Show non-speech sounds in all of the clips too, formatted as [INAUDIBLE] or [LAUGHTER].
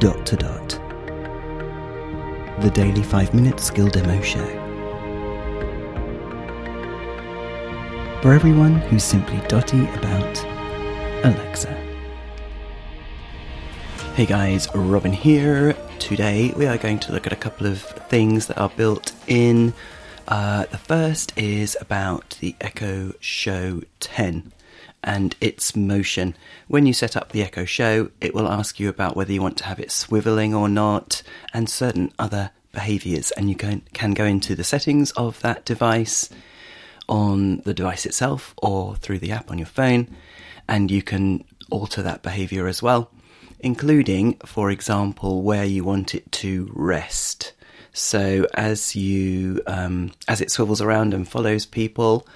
dot to dot. The Daily 5 Minute Skill Demo Show. For everyone who's simply dotty about Alexa. Hey guys, Robin here. Today we are going to look at a couple of things that are built in. Uh, the first is about the Echo Show 10 and its motion. When you set up the Echo Show, it will ask you about whether you want to have it swiveling or not, and certain other behaviors. And you can, can go into the settings of that device on the device itself or through the app on your phone, and you can alter that behavior as well, including, for example, where you want it to rest. So as you um, as it swivels around and follows people,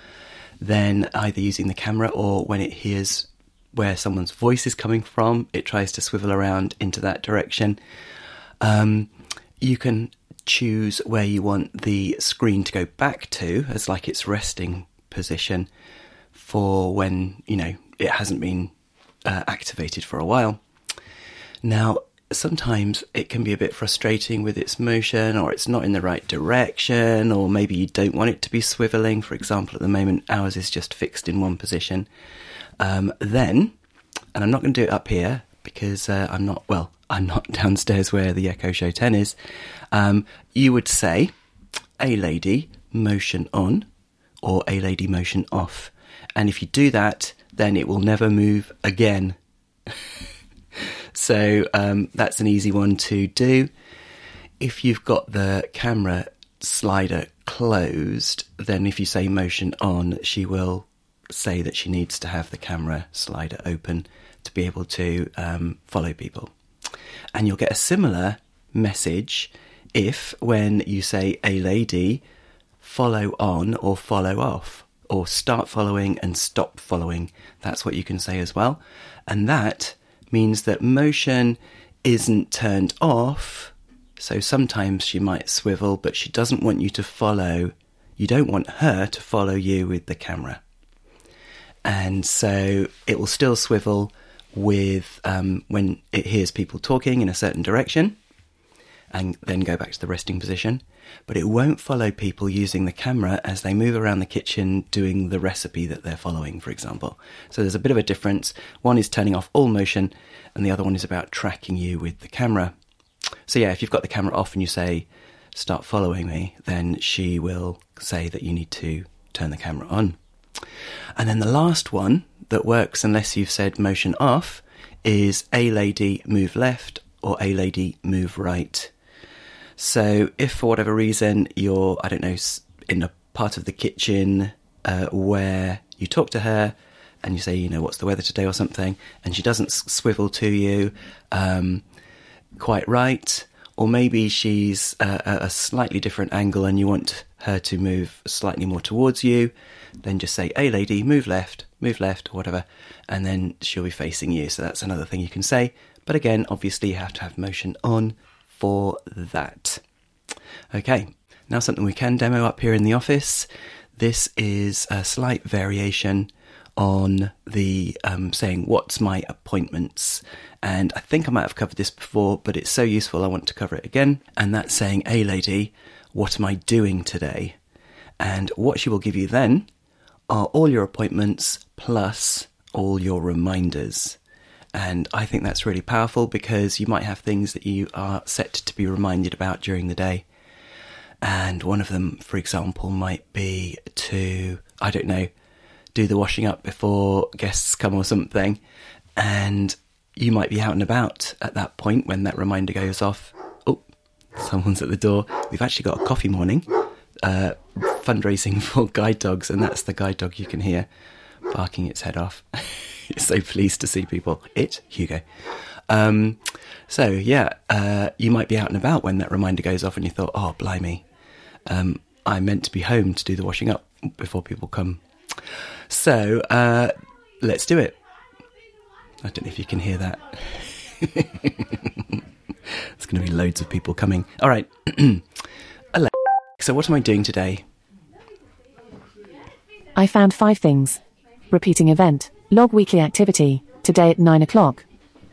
then either using the camera or when it hears where someone's voice is coming from, it tries to swivel around into that direction. Um, you can choose where you want the screen to go back to as like its resting position for when you know it hasn't been uh, activated for a while. Now, sometimes it can be a bit frustrating with its motion or it's not in the right direction or maybe you don't want it to be swiveling. For example at the moment ours is just fixed in one position. Um, then and i'm not going to do it up here because uh, i'm not well [LAUGHS] i'm not downstairs where the echo show 10 is. Um, you would say a lady motion on or a lady motion off. And if you do that then it will never move again [LAUGHS] So um, that's an easy one to do. If you've got the camera slider closed, then if you say motion on, she will say that she needs to have the camera slider open to be able to um, follow people. And you'll get a similar message if, when you say a lady, follow on or follow off, or start following and stop following. That's what you can say as well. And that means that motion isn't turned off. So sometimes she might swivel, but she doesn't want you to follow. You don't want her to follow you with the camera. And so it will still swivel with um, when it hears people talking in a certain direction and then go back to the resting position. But it won't follow people using the camera as they move around the kitchen doing the recipe that they're following, for example. So there's a bit of a difference. One is turning off all motion, and the other one is about tracking you with the camera. So, yeah, if you've got the camera off and you say, start following me, then she will say that you need to turn the camera on. And then the last one that works unless you've said motion off is a lady move left or a lady move right. So if for whatever reason you're, I don't know, in a part of the kitchen uh, where you talk to her and you say, you know, what's the weather today or something, and she doesn't swivel to you um, quite right, or maybe she's uh, a slightly different angle and you want her to move slightly more towards you, then just say, hey lady, move left, move left, or whatever, and then she'll be facing you. So that's another thing you can say. But again, obviously, you have to have motion on for that. Okay, now something we can demo up here in the office. This is a slight variation on the um, saying, What's my appointments? And I think I might have covered this before, but it's so useful I want to cover it again. And that's saying, Hey lady, what am I doing today? And what she will give you then are all your appointments plus all your reminders. And I think that's really powerful because you might have things that you are set to be reminded about during the day. And one of them, for example, might be to, I don't know, do the washing up before guests come or something. And you might be out and about at that point when that reminder goes off. Oh, someone's at the door. We've actually got a coffee morning uh, fundraising [LAUGHS] for guide dogs, and that's the guide dog you can hear barking its head off. [LAUGHS] [LAUGHS] so pleased to see people. It, Hugo. Um, so yeah, uh, you might be out and about when that reminder goes off, and you thought, "Oh, blimey, um, I meant to be home to do the washing up before people come." So uh, let's do it. I don't know if you can hear that. There's going to be loads of people coming. All right, [CLEARS THROAT] so, what am I doing today? I found five things. Repeating event. Log weekly activity. Today at 9 o'clock.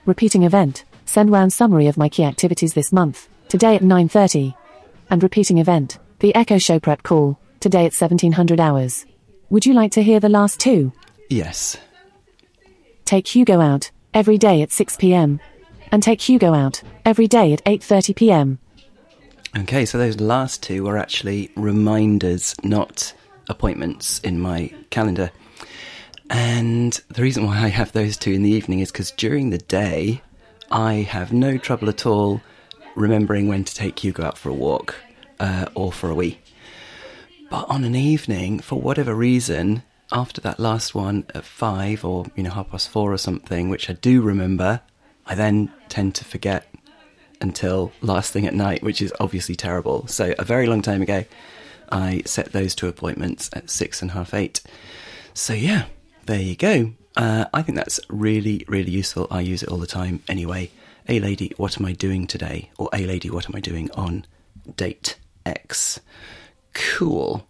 Repeating event. Send round summary of my key activities this month, today at 9.30. And repeating event, the Echo Show prep call, today at 1700 hours. Would you like to hear the last two? Yes. Take Hugo out, every day at 6 pm. And take Hugo out, every day at 8.30 pm. Okay, so those last two were actually reminders, not appointments in my calendar. And the reason why I have those two in the evening is because during the day, I have no trouble at all remembering when to take Hugo out for a walk uh, or for a wee. But on an evening, for whatever reason, after that last one at five or you know half past four or something, which I do remember, I then tend to forget until last thing at night, which is obviously terrible. So a very long time ago, I set those two appointments at six and half eight. So yeah, there you go. Uh, I think that's really, really useful. I use it all the time anyway. A lady, what am I doing today? Or A lady, what am I doing on date X? Cool.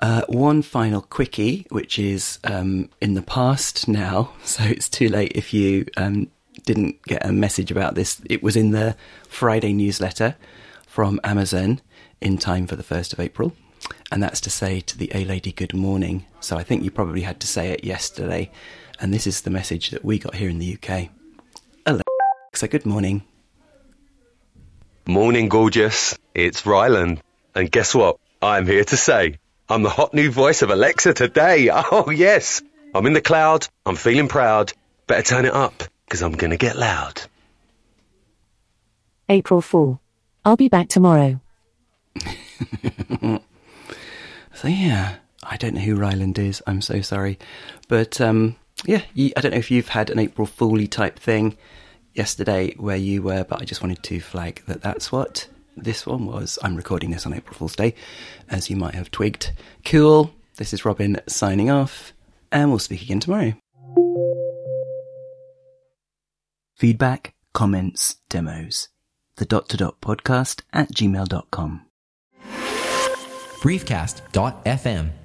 Uh, one final quickie, which is um, in the past now, [LAUGHS] so it's too late if you um, didn't get a message about this. It was in the Friday newsletter from Amazon in time for the 1st of April. And that's to say to the A Lady good morning. So I think you probably had to say it yesterday. And this is the message that we got here in the UK. Alexa, good morning. Morning, gorgeous. It's Ryland. And guess what? I'm here to say I'm the hot new voice of Alexa today. [LAUGHS] Oh, yes. I'm in the cloud. I'm feeling proud. Better turn it up, because I'm going to get loud. April Fool. I'll be back tomorrow. [LAUGHS] So yeah, I don't know who Ryland is. I'm so sorry, but um, yeah, you, I don't know if you've had an April Fooly type thing yesterday where you were, but I just wanted to flag that that's what this one was. I'm recording this on April Fool's Day, as you might have twigged. Cool. This is Robin signing off, and we'll speak again tomorrow. Feedback, comments, demos. The dot to dot podcast at gmail.com. briefcast.fm